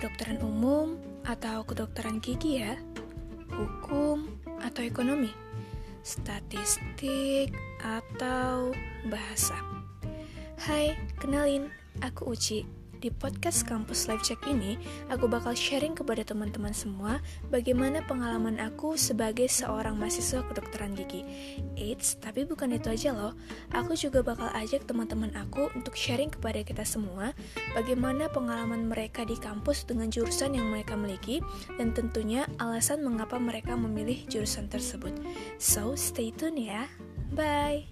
kedokteran umum atau kedokteran gigi ya, hukum atau ekonomi, statistik atau bahasa. Hai, kenalin, aku Uci di podcast Kampus Life Check ini, aku bakal sharing kepada teman-teman semua bagaimana pengalaman aku sebagai seorang mahasiswa kedokteran gigi. Eits, tapi bukan itu aja loh. Aku juga bakal ajak teman-teman aku untuk sharing kepada kita semua bagaimana pengalaman mereka di kampus dengan jurusan yang mereka miliki dan tentunya alasan mengapa mereka memilih jurusan tersebut. So, stay tune ya. Bye.